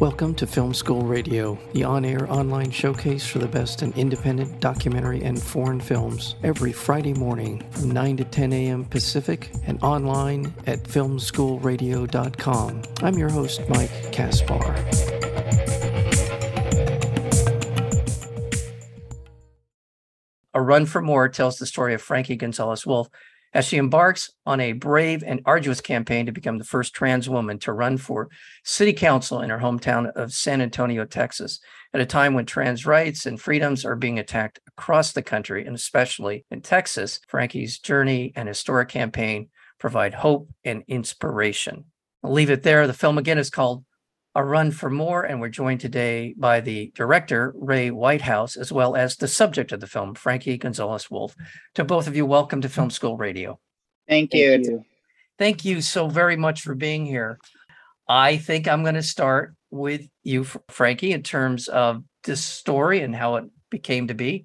Welcome to Film School Radio, the on air online showcase for the best in independent documentary and foreign films, every Friday morning from 9 to 10 a.m. Pacific and online at filmschoolradio.com. I'm your host, Mike Kaspar. A Run for More tells the story of Frankie Gonzalez Wolf as she embarks on a brave and arduous campaign to become the first trans woman to run for city council in her hometown of San Antonio, Texas, at a time when trans rights and freedoms are being attacked across the country and especially in Texas. Frankie's journey and historic campaign provide hope and inspiration. I'll leave it there. The film again is called a Run for More, and we're joined today by the director, Ray Whitehouse, as well as the subject of the film, Frankie Gonzalez Wolf. To both of you, welcome to Film School Radio. Thank you. Thank you, Thank you so very much for being here. I think I'm going to start with you, Frankie, in terms of this story and how it became to be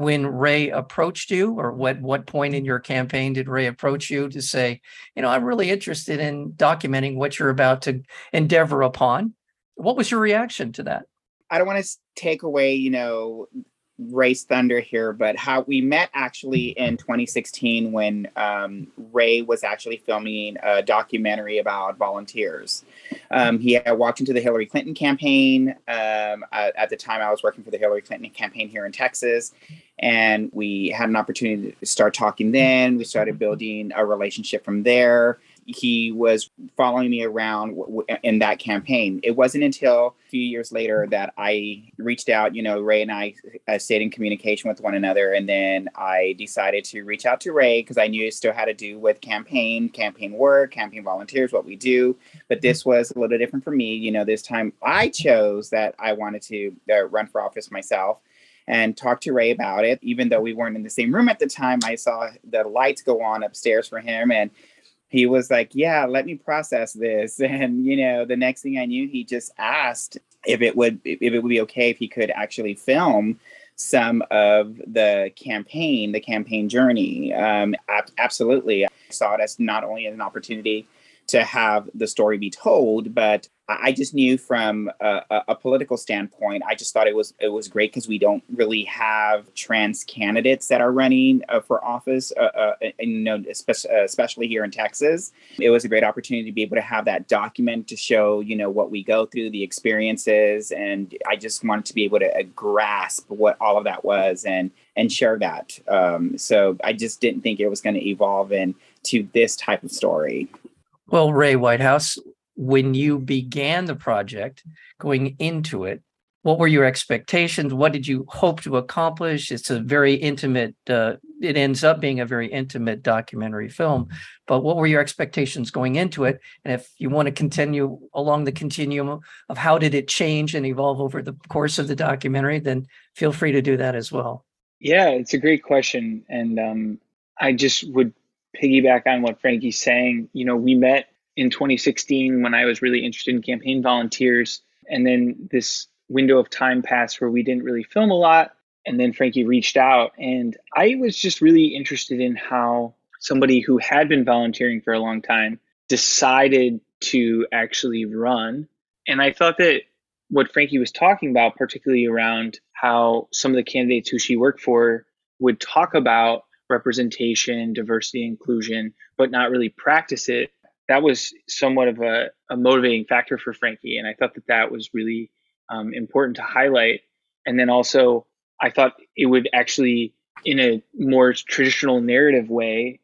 when Ray approached you, or what what point in your campaign did Ray approach you to say, you know, I'm really interested in documenting what you're about to endeavor upon? What was your reaction to that? I don't want to take away, you know, Ray's Thunder here, but how we met actually in 2016 when um, Ray was actually filming a documentary about volunteers. Um, he had walked into the Hillary Clinton campaign. Um, at, at, the time, I was working for the Hillary Clinton campaign here in Texas, and we had an opportunity to start talking then. We started building a relationship from there he was following me around w- w- in that campaign. It wasn't until a few years later that I reached out. You know, Ray and I uh, stayed in communication with one another, and then I decided to reach out to Ray because I knew it still had to do with campaign, campaign work, campaign volunteers, what we do. But this was a little different for me. You know, this time I chose that I wanted to uh, run for office myself and talk to Ray about it. Even though we weren't in the same room at the time, I saw the lights go on upstairs for him and he was like, "Yeah, let me process this." And you know, the next thing I knew, he just asked if it would if it would be okay if he could actually film some of the campaign, the campaign journey. Um, ab- absolutely, I saw it as not only an opportunity to have the story be told, but I just knew from a, a, political standpoint, I just thought it was it was great because we don't really have trans candidates that are running uh, for office, uh, uh, you know, especially, especially here in Texas. It was a great opportunity to be able to have that document to show, you know, what we go through, the experiences, and I just wanted to be able to uh, grasp what all of that was and and share that. Um, so I just didn't think it was going to evolve into this type of story. Well, Ray Whitehouse, when you began the project, going into it, what were your expectations? What did you hope to accomplish? It's a very intimate, uh, it ends up being a very intimate documentary film. But what were your expectations going into it? And if you want to continue along the continuum of how did it change and evolve over the course of the documentary, then feel free to do that as well. Yeah, it's a great question. And um, I just would piggyback on what Frankie's saying. You know, we met in 2016 when I was really interested in campaign volunteers. And then this window of time passed where we didn't really film a lot. And then Frankie reached out. And I was just really interested in how somebody who had been volunteering for a long time decided to actually run. And I thought that what Frankie was talking about, particularly around how some of the candidates who she worked for would talk about representation, diversity, inclusion, but not really practice it. That was somewhat of a, a motivating factor for Frankie. And I thought that that was really um, important to highlight. And then also, I thought it would actually, in a more traditional narrative way,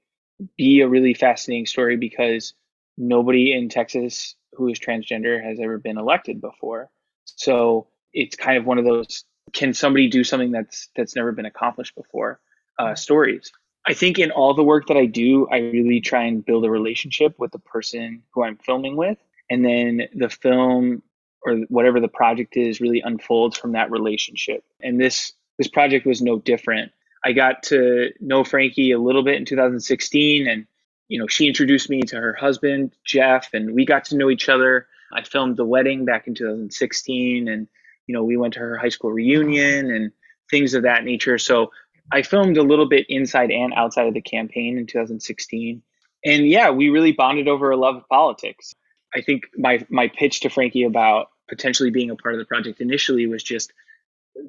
be a really fascinating story because nobody in Texas who is transgender has ever been elected before. So it's kind of one of those can somebody do something that's that's never been accomplished before uh, stories. I think in all the work that I do, I really try and build a relationship with the person who I'm filming with. And then the film or whatever the project is really unfolds from that relationship. And this this project was no different. I got to know Frankie a little bit in 2016 and you know, she introduced me to her husband, Jeff, and we got to know each other. I filmed the wedding back in 2016 and you know, we went to her high school reunion and things of that nature. So I filmed a little bit inside and outside of the campaign in 2016. And yeah, we really bonded over a love of politics. I think my my pitch to Frankie about potentially being a part of the project initially was just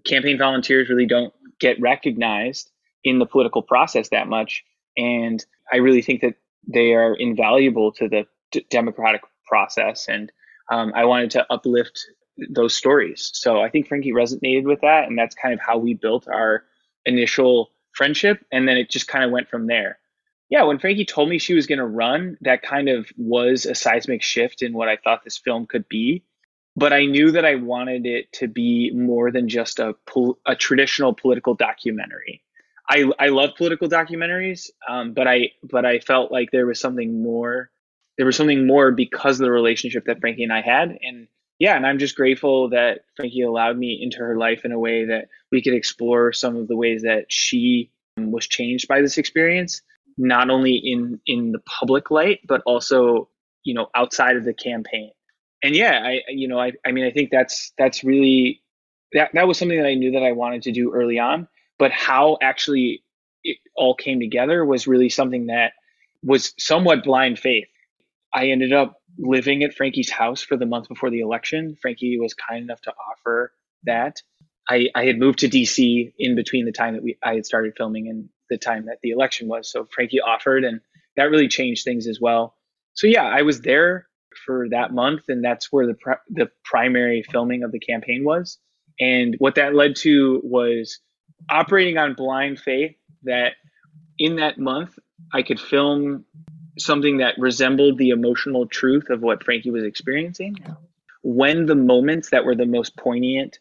campaign volunteers really don't get recognized in the political process that much. And I really think that they are invaluable to the d- democratic process. And um, I wanted to uplift those stories. So I think Frankie resonated with that. And that's kind of how we built our initial friendship. And then it just kind of went from there. Yeah, when Frankie told me she was going to run, that kind of was a seismic shift in what I thought this film could be. But I knew that I wanted it to be more than just a, a traditional political documentary. I, I love political documentaries, um, but I but I felt like there was something more. There was something more because of the relationship that Frankie and I had, and yeah, and I'm just grateful that Frankie allowed me into her life in a way that we could explore some of the ways that she um, was changed by this experience, not only in in the public light, but also you know outside of the campaign. And yeah, I you know I I mean I think that's that's really that that was something that I knew that I wanted to do early on but how actually it all came together was really something that was somewhat blind faith. I ended up living at Frankie's house for the month before the election. Frankie was kind enough to offer that. I, I had moved to DC in between the time that we I had started filming and the time that the election was. So Frankie offered, and that really changed things as well. So yeah, I was there for that month, and that's where the the primary filming of the campaign was. And what that led to was operating on blind faith that in that month I could film something that resembled the emotional truth of what Frankie was experiencing. When the moments that were the most poignant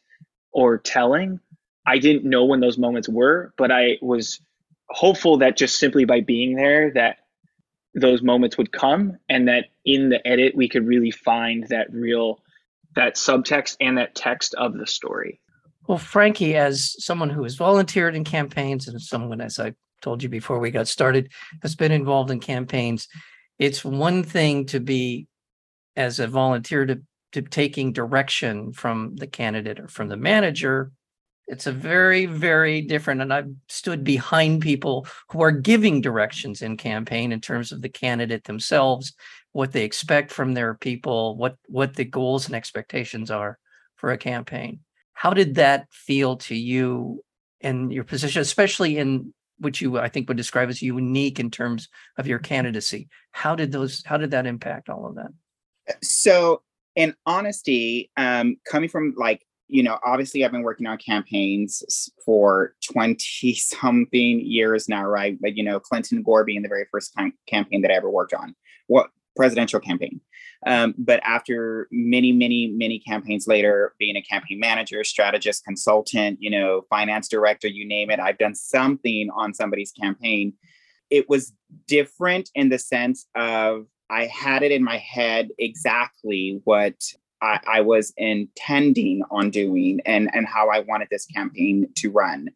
or telling, I didn't know when those moments were, but I was hopeful that just simply by being there that those moments would come and that in the edit we could really find that real that subtext and that text of the story. Well, Frankie, as someone who has volunteered in campaigns and someone, as I told you before we got started, has been involved in campaigns, it's one thing to be as a volunteer to, to taking direction from the candidate or from the manager. It's a very, very different. And I've stood behind people who are giving directions in campaign in terms of the candidate themselves, what they expect from their people, what what the goals and expectations are for a campaign. How did that feel to you and your position, especially in which you I think would describe as unique in terms of your candidacy? How did those how did that impact all of that? So in honesty, um, coming from like you know, obviously I've been working on campaigns for 20 something years now, right? But, you know, Clinton Gore being the very first campaign that I ever worked on, what presidential campaign. Um, but after many, many, many campaigns later, being a campaign manager, strategist, consultant, you know, finance director, you name it, I've done something on somebody's campaign. It was different in the sense of I had it in my head exactly what I, I, was intending on doing and, and how I wanted this campaign to run.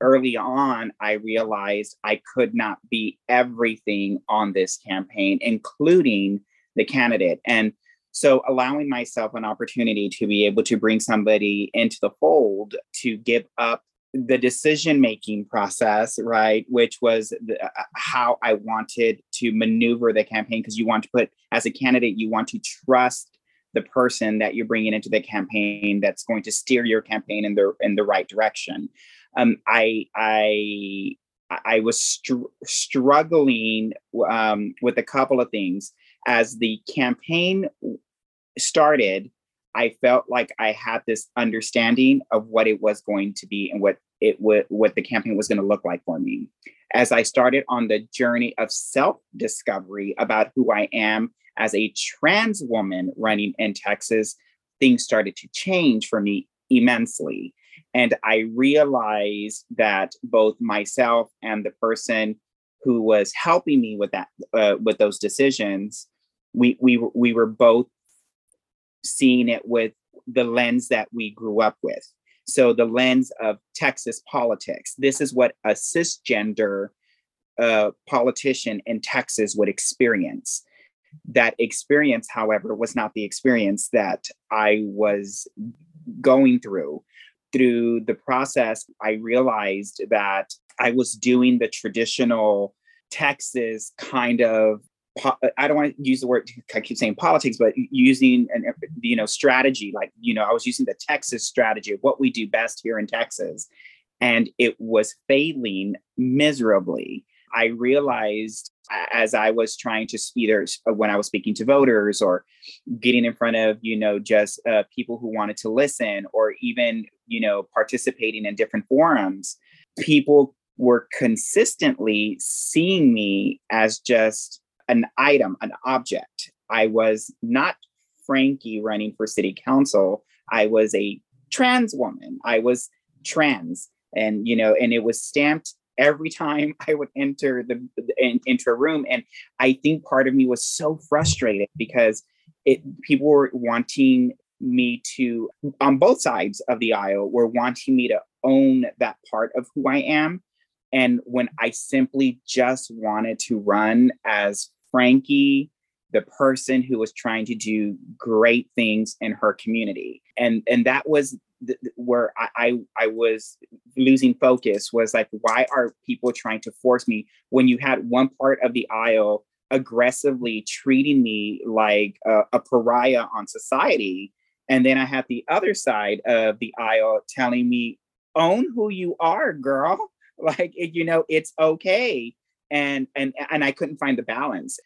Early on, I realized I could not be everything on this campaign, including the candidate. And so allowing myself an opportunity to be able to bring somebody into the fold to give up the decision making process, right? Which was the, uh, how I wanted to maneuver the campaign because you want to put, as a candidate, you want to trust the person that you're bringing into the campaign that's going to steer your campaign in the in the right direction. Um, I I I was str- struggling um, with a couple of things as the campaign started, I felt like I had this understanding of what it was going to be and what it what the campaign was going to look like for me. As I started on the journey of self-discovery about who I am as a trans woman running in Texas, things started to change for me immensely. And I realized that both myself and the person who was helping me with that uh, with those decisions we we we were both seeing it with the lens that we grew up with. So the lens of texas politics this is what a cisgender uh, politician in texas would experience. That experience however was not the experience that i was going through. Through the process i realized that I was doing the traditional Texas kind of po- I don't want to use the word I keep saying politics, but using an you know strategy like you know I was using the Texas strategy of what we do best here in Texas, and it was failing miserably. I realized as I was trying to either uh, when I was speaking to voters or getting in front of you know just uh, people who wanted to listen or even you know participating in different forums, people were consistently seeing me as just an item, an object. I was not Frankie running for city council. I was a trans woman. I was trans, and you know, and it was stamped every time I would enter the, the enter a room. And I think part of me was so frustrated because it people were wanting me to on both sides of the aisle were wanting me to own that part of who I am and when I simply just wanted to run as Frankie, the person who was trying to do great things in her community. And and that was where I, I I was losing focus was like, why are people trying to force me when you had one part of the aisle aggressively treating me like a, a pariah on society? And then I had the other side of the aisle telling me, own who you are, girl like you know it's okay and and and i couldn't find the balance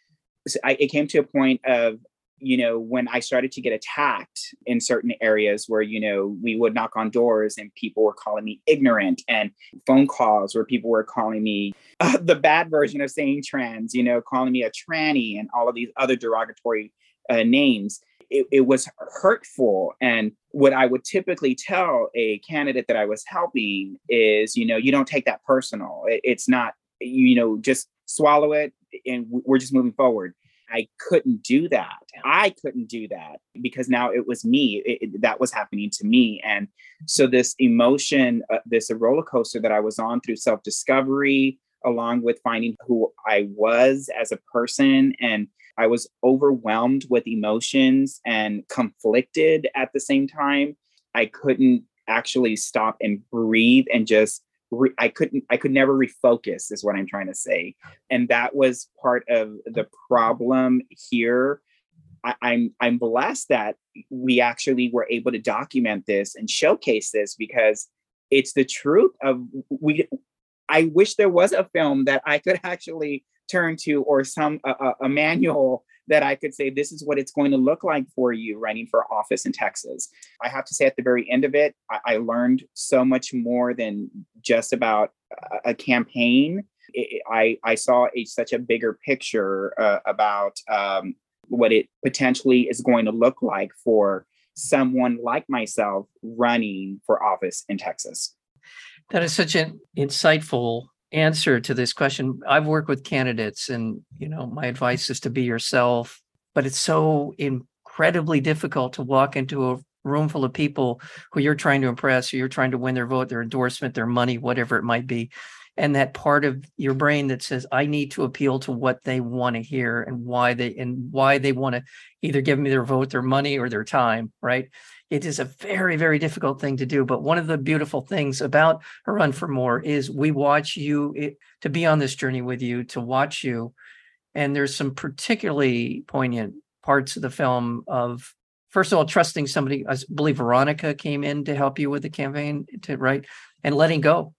so I, it came to a point of you know when i started to get attacked in certain areas where you know we would knock on doors and people were calling me ignorant and phone calls where people were calling me uh, the bad version of saying trans you know calling me a tranny and all of these other derogatory uh, names it, it was hurtful. And what I would typically tell a candidate that I was helping is, you know, you don't take that personal. It, it's not, you know, just swallow it and we're just moving forward. I couldn't do that. I couldn't do that because now it was me. It, it, that was happening to me. And so this emotion, uh, this roller coaster that I was on through self discovery, along with finding who I was as a person and I was overwhelmed with emotions and conflicted at the same time. I couldn't actually stop and breathe and just re- I couldn't I could never refocus is what I'm trying to say. And that was part of the problem here. I, I'm I'm blessed that we actually were able to document this and showcase this because it's the truth of we I wish there was a film that I could actually turn to or some a, a manual that I could say this is what it's going to look like for you running for office in Texas. I have to say at the very end of it, I, I learned so much more than just about a, a campaign. It, I I saw a, such a bigger picture uh, about um, what it potentially is going to look like for someone like myself running for office in Texas. That is such an insightful answer to this question. I've worked with candidates, and you know, my advice is to be yourself. But it's so incredibly difficult to walk into a room full of people who you're trying to impress, or you're trying to win their vote, their endorsement, their money, whatever it might be. And that part of your brain that says, I need to appeal to what they want to hear and why they and why they want to either give me their vote, their money, or their time, right? It is a very, very difficult thing to do. But one of the beautiful things about a run for more is we watch you it, to be on this journey with you, to watch you. And there's some particularly poignant parts of the film of first of all trusting somebody i believe veronica came in to help you with the campaign to right and letting go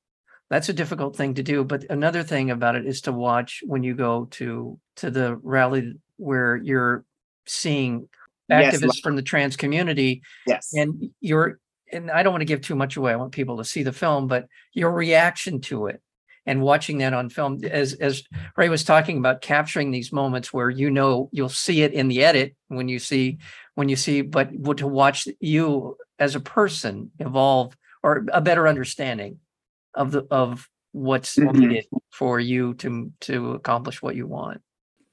that's a difficult thing to do but another thing about it is to watch when you go to to the rally where you're seing activists yes, from the trans community. Yes. And your and I don't want to give too much away. I want people to see the film, but your reaction to it and watching that on film as as Ray was talking about capturing these moments where you know you'll see it in the edit when you see when you see but to watch you as a person evolve or a better understanding of the of what's mm-hmm. needed for you to to accomplish what you want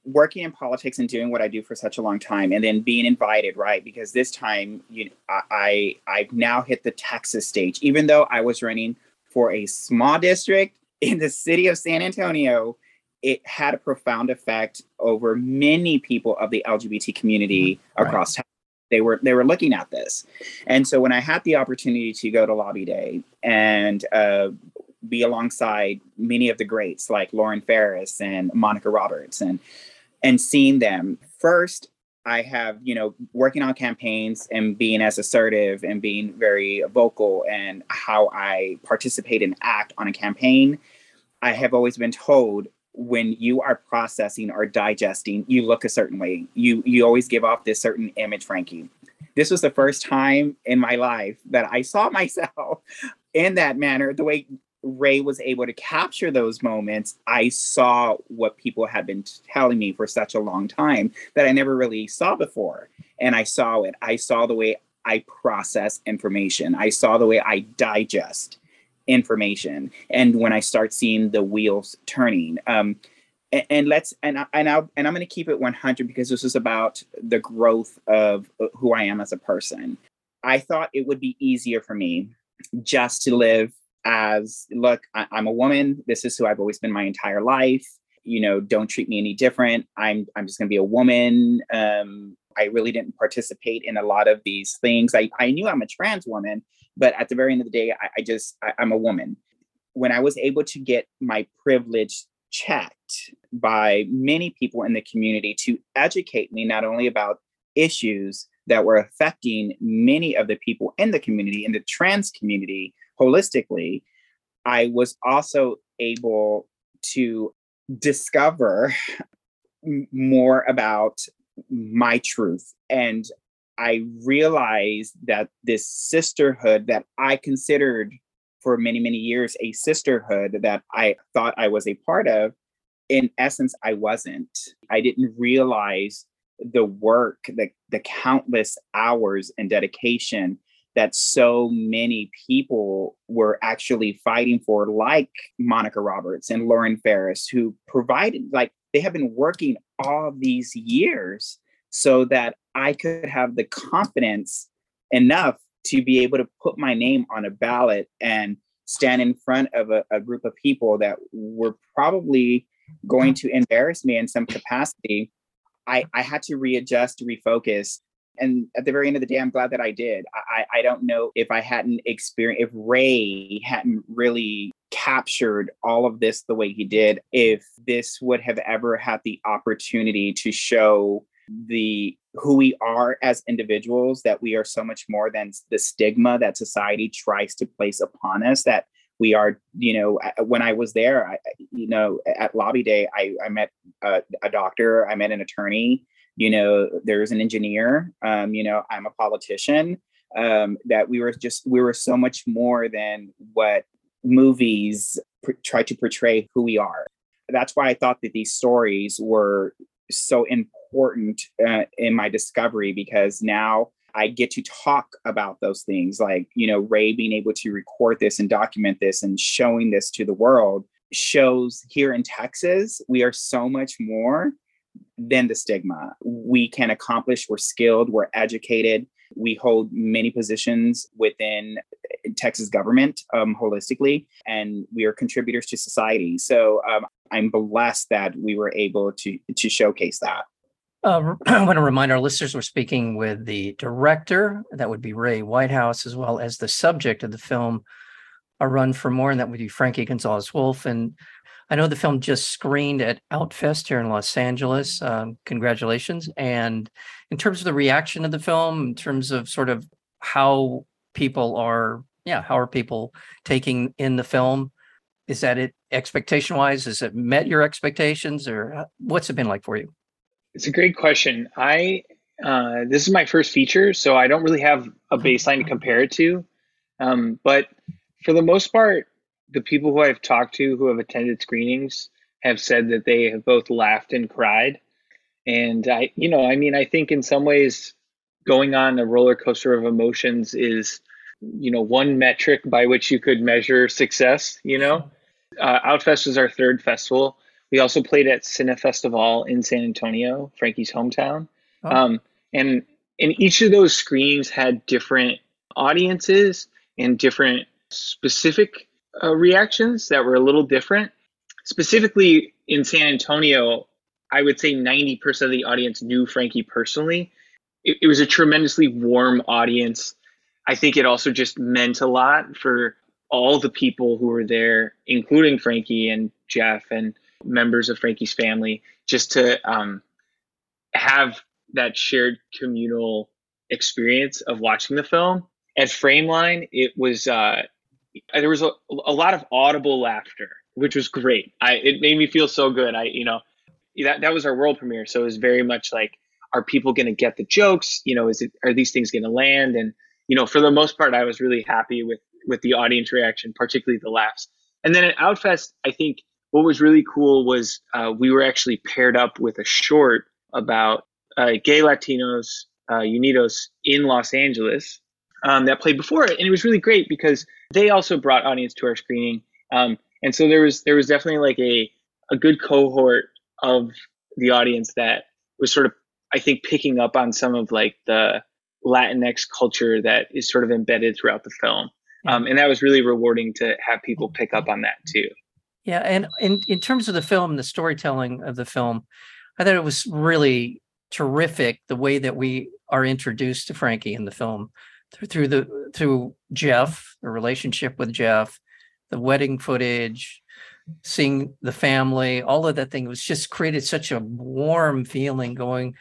working in politics and doing what I do for such a long time, and then being invited, right? Because this time, you, I, I, have now hit the Texas stage. Even though I was running for a small district in the city of San Antonio, it had a profound effect over many people of the LGBT community mm-hmm. across right. They were they were looking at this, and so when I had the opportunity to go to Lobby Day and uh, be alongside many of the greats like Lauren Ferris and Monica Roberts and and seeing them first I have, you know, working on campaigns and being as assertive and being very vocal and how I participate and act on a campaign. I have always been told when you are processing or digesting, you look a certain way. You you always give off this certain image, Frankie. This was the first time in my life that I saw myself in that manner, the way Ray was able to capture those moments, I saw what people had been telling me for such a long time that I never really saw before. And I saw it. I saw the way I process information. I saw the way I digest information. And when I start seeing the wheels turning, um, and, let's and I, and I and I'm going to keep it 100 because this is about the growth of uh, who I am as a person. I thought it would be easier for me just to live as look I, i'm a woman. This is who i've always been my entire life. You know don't treat me any different. I'm i'm just going to be a woman. Um i really didn't participate in a lot of these things. I i knew i'm a trans woman but at the very end of the day i, I just I, i'm a woman. When i was able to get my privilege checked by many people in the community to educate me not only about issues that were affecting many of the people in the community in the trans community holistically, I was also able to discover more about my truth. And I realized that this sisterhood that I considered for many, many years a sisterhood that I thought I was a part of, in essence, I wasn't. I didn't realize the work, the, the countless hours and dedication that so many people were actually fighting for, like Monica Roberts and Lauren Ferris, who provided, like, they have been working all these years so that I could have the confidence enough to be able to put my name on a ballot and stand in front of a, a group of people that were probably going to embarrass me in some capacity. I, I had to readjust, refocus, and at the very end of the day, I'm glad that I did. I, I don't know if I hadn't experienced, if Ray hadn't really captured all of this the way he did, if this would have ever had the opportunity to show the who we are as individuals that we are so much more than the stigma that society tries to place upon us that we are you know when i was there I, you know at lobby day i, I met a, a doctor i met an attorney you know there's an engineer um, you know i'm a politician um, that we were just we were so much more than what movies pr- try to portray who we are. That's why i thought that these stories were so important uh, in my discovery because now I get to talk about those things like, you know, Ray being able to record this and document this and showing this to the world shows here in Texas, we are so much more than the stigma. We can accomplish, we're skilled, we're educated, we hold many positions within Texas government um, holistically, and we are contributors to society. So um, I'm blessed that we were able to to showcase that. Uh, I want to remind our listeners we're speaking with the director, that would be Ray Whitehouse, as well as the subject of the film, A Run for More, and that would be Frankie Gonzalez Wolf. And I know the film just screened at Outfest here in Los Angeles. Um, congratulations. And in terms of the reaction of the film, in terms of sort of how people are, yeah, how are people taking in the film? Is that it expectation wise? Has it met your expectations or what's it been like for you? It's a great question. I, uh, this is my first feature, so I don't really have a baseline to compare it to. Um, but for the most part, the people who I've talked to who have attended screenings have said that they have both laughed and cried. And I, you know, I mean, I think in some ways, going on a roller coaster of emotions is, you know, one metric by which you could measure success. You know, uh, Outfest is our third festival. We also played at Cinefestival in San Antonio, Frankie's hometown. Oh. Um, and and each of those screenings had different audiences and different specific uh, reactions that were a little different. Specifically in San Antonio, I would say 90% of the audience knew Frankie personally. It, it was a tremendously warm audience. I think it also just meant a lot for all the people who were there, including Frankie and Jeff and members of Frankie's family, just to um, have that shared communal experience of watching the film. At Frameline, it was uh, there was a, a lot of audible laughter, which was great. I it made me feel so good. I you know that that was our world premiere, so it was very much like, are people going to get the jokes? You know, is it are these things going to land? And you know, for the most part, I was really happy with with the audience reaction, particularly the laughs. And then at Outfest, I think what was really cool was uh, we were actually paired up with a short about uh, gay Latinos uh, Unidos in Los Angeles um, that played before it, and it was really great because they also brought audience to our screening, um, and so there was there was definitely like a a good cohort of the audience that was sort of I think picking up on some of like the Latinx culture that is sort of embedded throughout the film, um, and that was really rewarding to have people pick up on that too. Yeah, and in in terms of the film, the storytelling of the film, I thought it was really terrific the way that we are introduced to Frankie in the film through, the through Jeff, the relationship with Jeff, the wedding footage, seeing the family, all of that thing was just created such a warm feeling going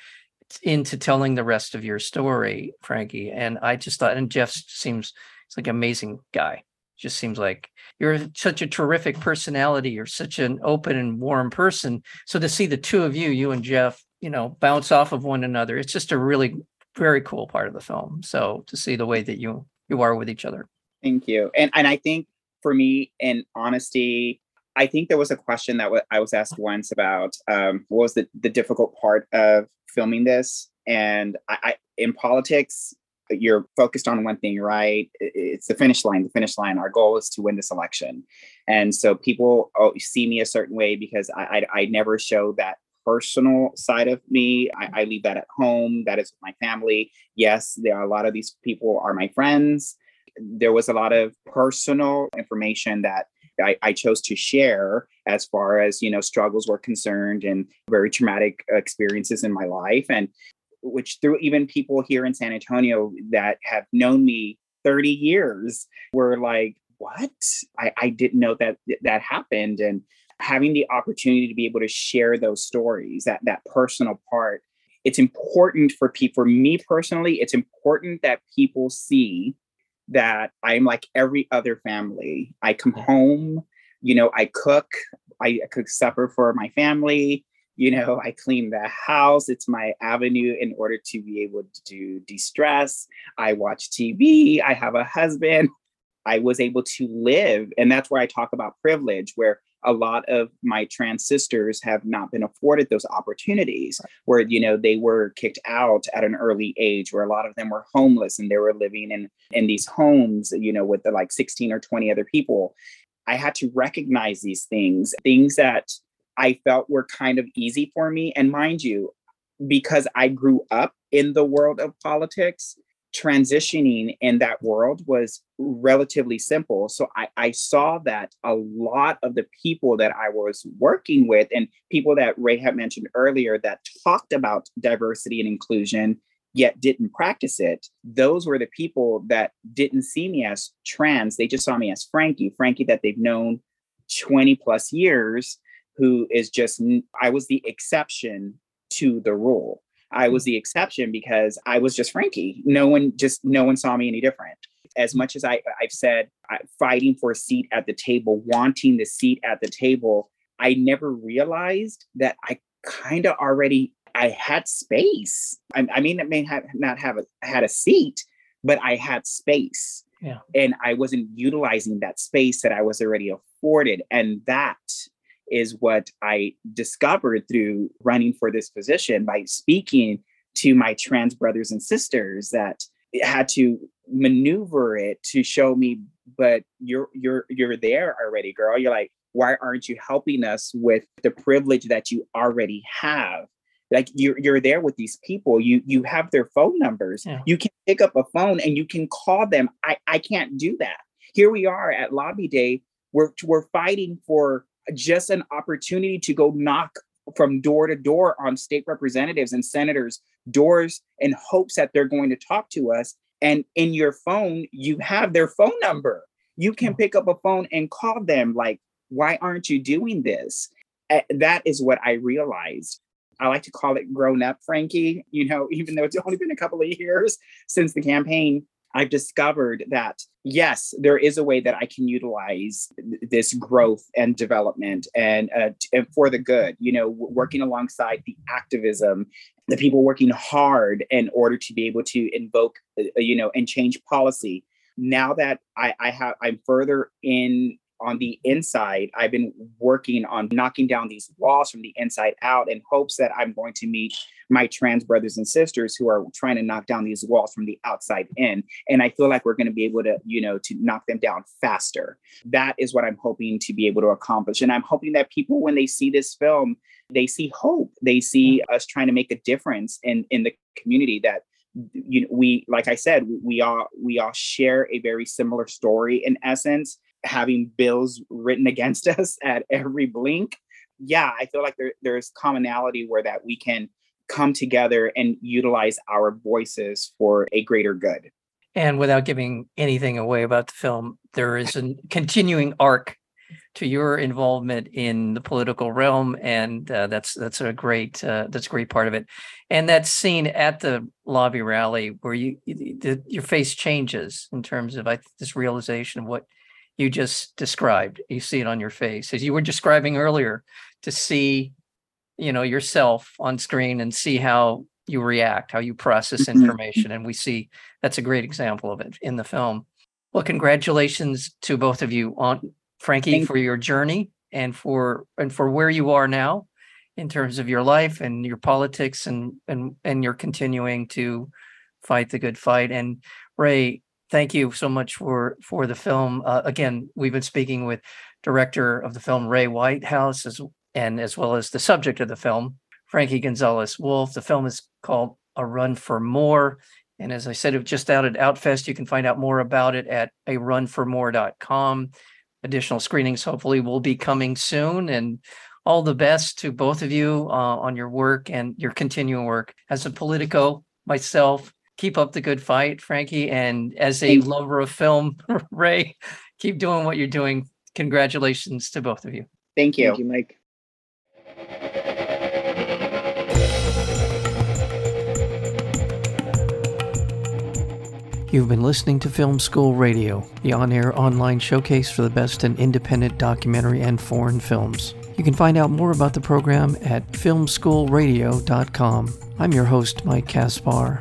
into telling the rest of your story, Frankie. And I just thought, and Jeff seems it's like an amazing guy. Just seems like you're such a terrific personality. You're such an open and warm person. So to see the two of you, you and Jeff, you know, bounce off of one another, it's just a really very cool part of the film. So to see the way that you you are with each other. Thank you. And and I think for me, in honesty, I think there was a question that I was asked once about um, what was the, the difficult part of filming this. And I, I, in politics, you're focused on one thing, right? It's the finish line. The finish line. Our goal is to win this election, and so people oh, see me a certain way because I, I, I never show that personal side of me. I, I leave that at home. That is with my family. Yes, there are a lot of these people are my friends. There was a lot of personal information that I, I, chose to share as far as you know struggles were concerned and very traumatic experiences in my life and which through even people here in san antonio that have known me 30 years were like what i, I didn't know that that happened and having the opportunity to be able to share those stories, that that personal part, it's important for people. For me personally, it's important that people see that I'm like every other family. I come home, you know, I cook, I cook supper for my family. You know, I clean the house. It's my avenue in order to be able to de stress. I watch TV. I have a husband. I was able to live. And that's where I talk about privilege, where a lot of my trans sisters have not been afforded those opportunities where you know they were kicked out at an early age where a lot of them were homeless and they were living in in these homes you know with the like 16 or 20 other people i had to recognize these things things that i felt were kind of easy for me and mind you because i grew up in the world of politics transitioning in that world was relatively simple. So I, I, saw that a lot of the people that I was working with and people that Ray had mentioned earlier that talked about diversity and inclusion, yet didn't practice it, those were the people that didn't see me as trans. They just saw me as Frankie, Frankie that they've known 20 plus years, who is just, I was the exception to the rule. I was mm. the exception because I was just Frankie. No one just no one saw me any different. As mm. much as I I've said I, fighting for a seat at the table, wanting the seat at the table, I never realized that I kind of already I had space. I, I mean, I may have not have a, had a seat, but I had space. Yeah. And I wasn't utilizing that space that I was already afforded. And that is what I discovered through running for this position by speaking to my trans brothers and sisters that had to maneuver it to show me but you're you're you're there already girl. You're like why aren't you helping us with the privilege that you already have? Like you're you're there with these people. You you have their phone numbers. Yeah. you can pick up a phone and you can call them. I i can't do that. Here we are at lobby day. We're we're fighting for just an opportunity to go knock from door to door on state representatives and senators' doors in hopes that they're going to talk to us. And in your phone, you have their phone number. You can pick up a phone and call them, like, why aren't you doing this? That is what I realized. I like to call it grown up Frankie, you know, even though it's only been a couple of years since the campaign, I've discovered that yes, there is a way that I can utilize this growth and development and, uh, and for the good, you know, working alongside the activism, the people working hard in order to be able to invoke, uh, you know, and change policy. Now that I, I have, I'm further in on the inside, I've been working on knocking down these walls from the inside out in hopes that I'm going to meet my trans brothers and sisters who are trying to knock down these walls from the outside in. And I feel like we're going to be able to, you know, to knock them down faster. That is what I'm hoping to be able to accomplish. And I'm hoping that people, when they see this film, they see hope. They see us trying to make a difference in in the community that you know we like i said we all we all share a very similar story in essence having bills written against us at every blink yeah i feel like there, there's commonality where that we can come together and utilize our voices for a greater good. And without giving anything away about the film there is a continuing arc to your involvement in the political realm and uh, that's that's a great uh, that's a great part of it. And that scene at the lobby rally where you, the, your face changes in terms of I, this realization of what you just described. You see it on your face as you were describing earlier to see, you know, yourself on screen and see how you react, how you process Mhm. information. And we see that's a great example of it in the film. Well, congratulations to both of you on Frankie Thank for your journey and for and for where you are now in terms of your life and your politics and and and you're continuing to fight the good fight. And Ray, thank you so much for for the film. Uh, again, we've been speaking with director of the film Ray Whitehouse as and as well as the subject of the film, Frankie Gonzalez Wolf. The film is called A Run for More. And as I said, it just out at Outfest. You can find out more about it at a run for runformore.com. Additional screenings hopefully will be coming soon. And all the best to both of you uh, on your work and your continuing work. As a Politico, myself, keep up the good fight, Frankie. And as a Thank you. lover of film, Ray, keep doing what you're doing. Congratulations to both of you. thank you Thank you, Mike. You've been listening to Film School Radio, the on air online showcase for the best in independent documentary and foreign films. You can find out more about the program at filmschoolradio.com. I'm your host, Mike Caspar.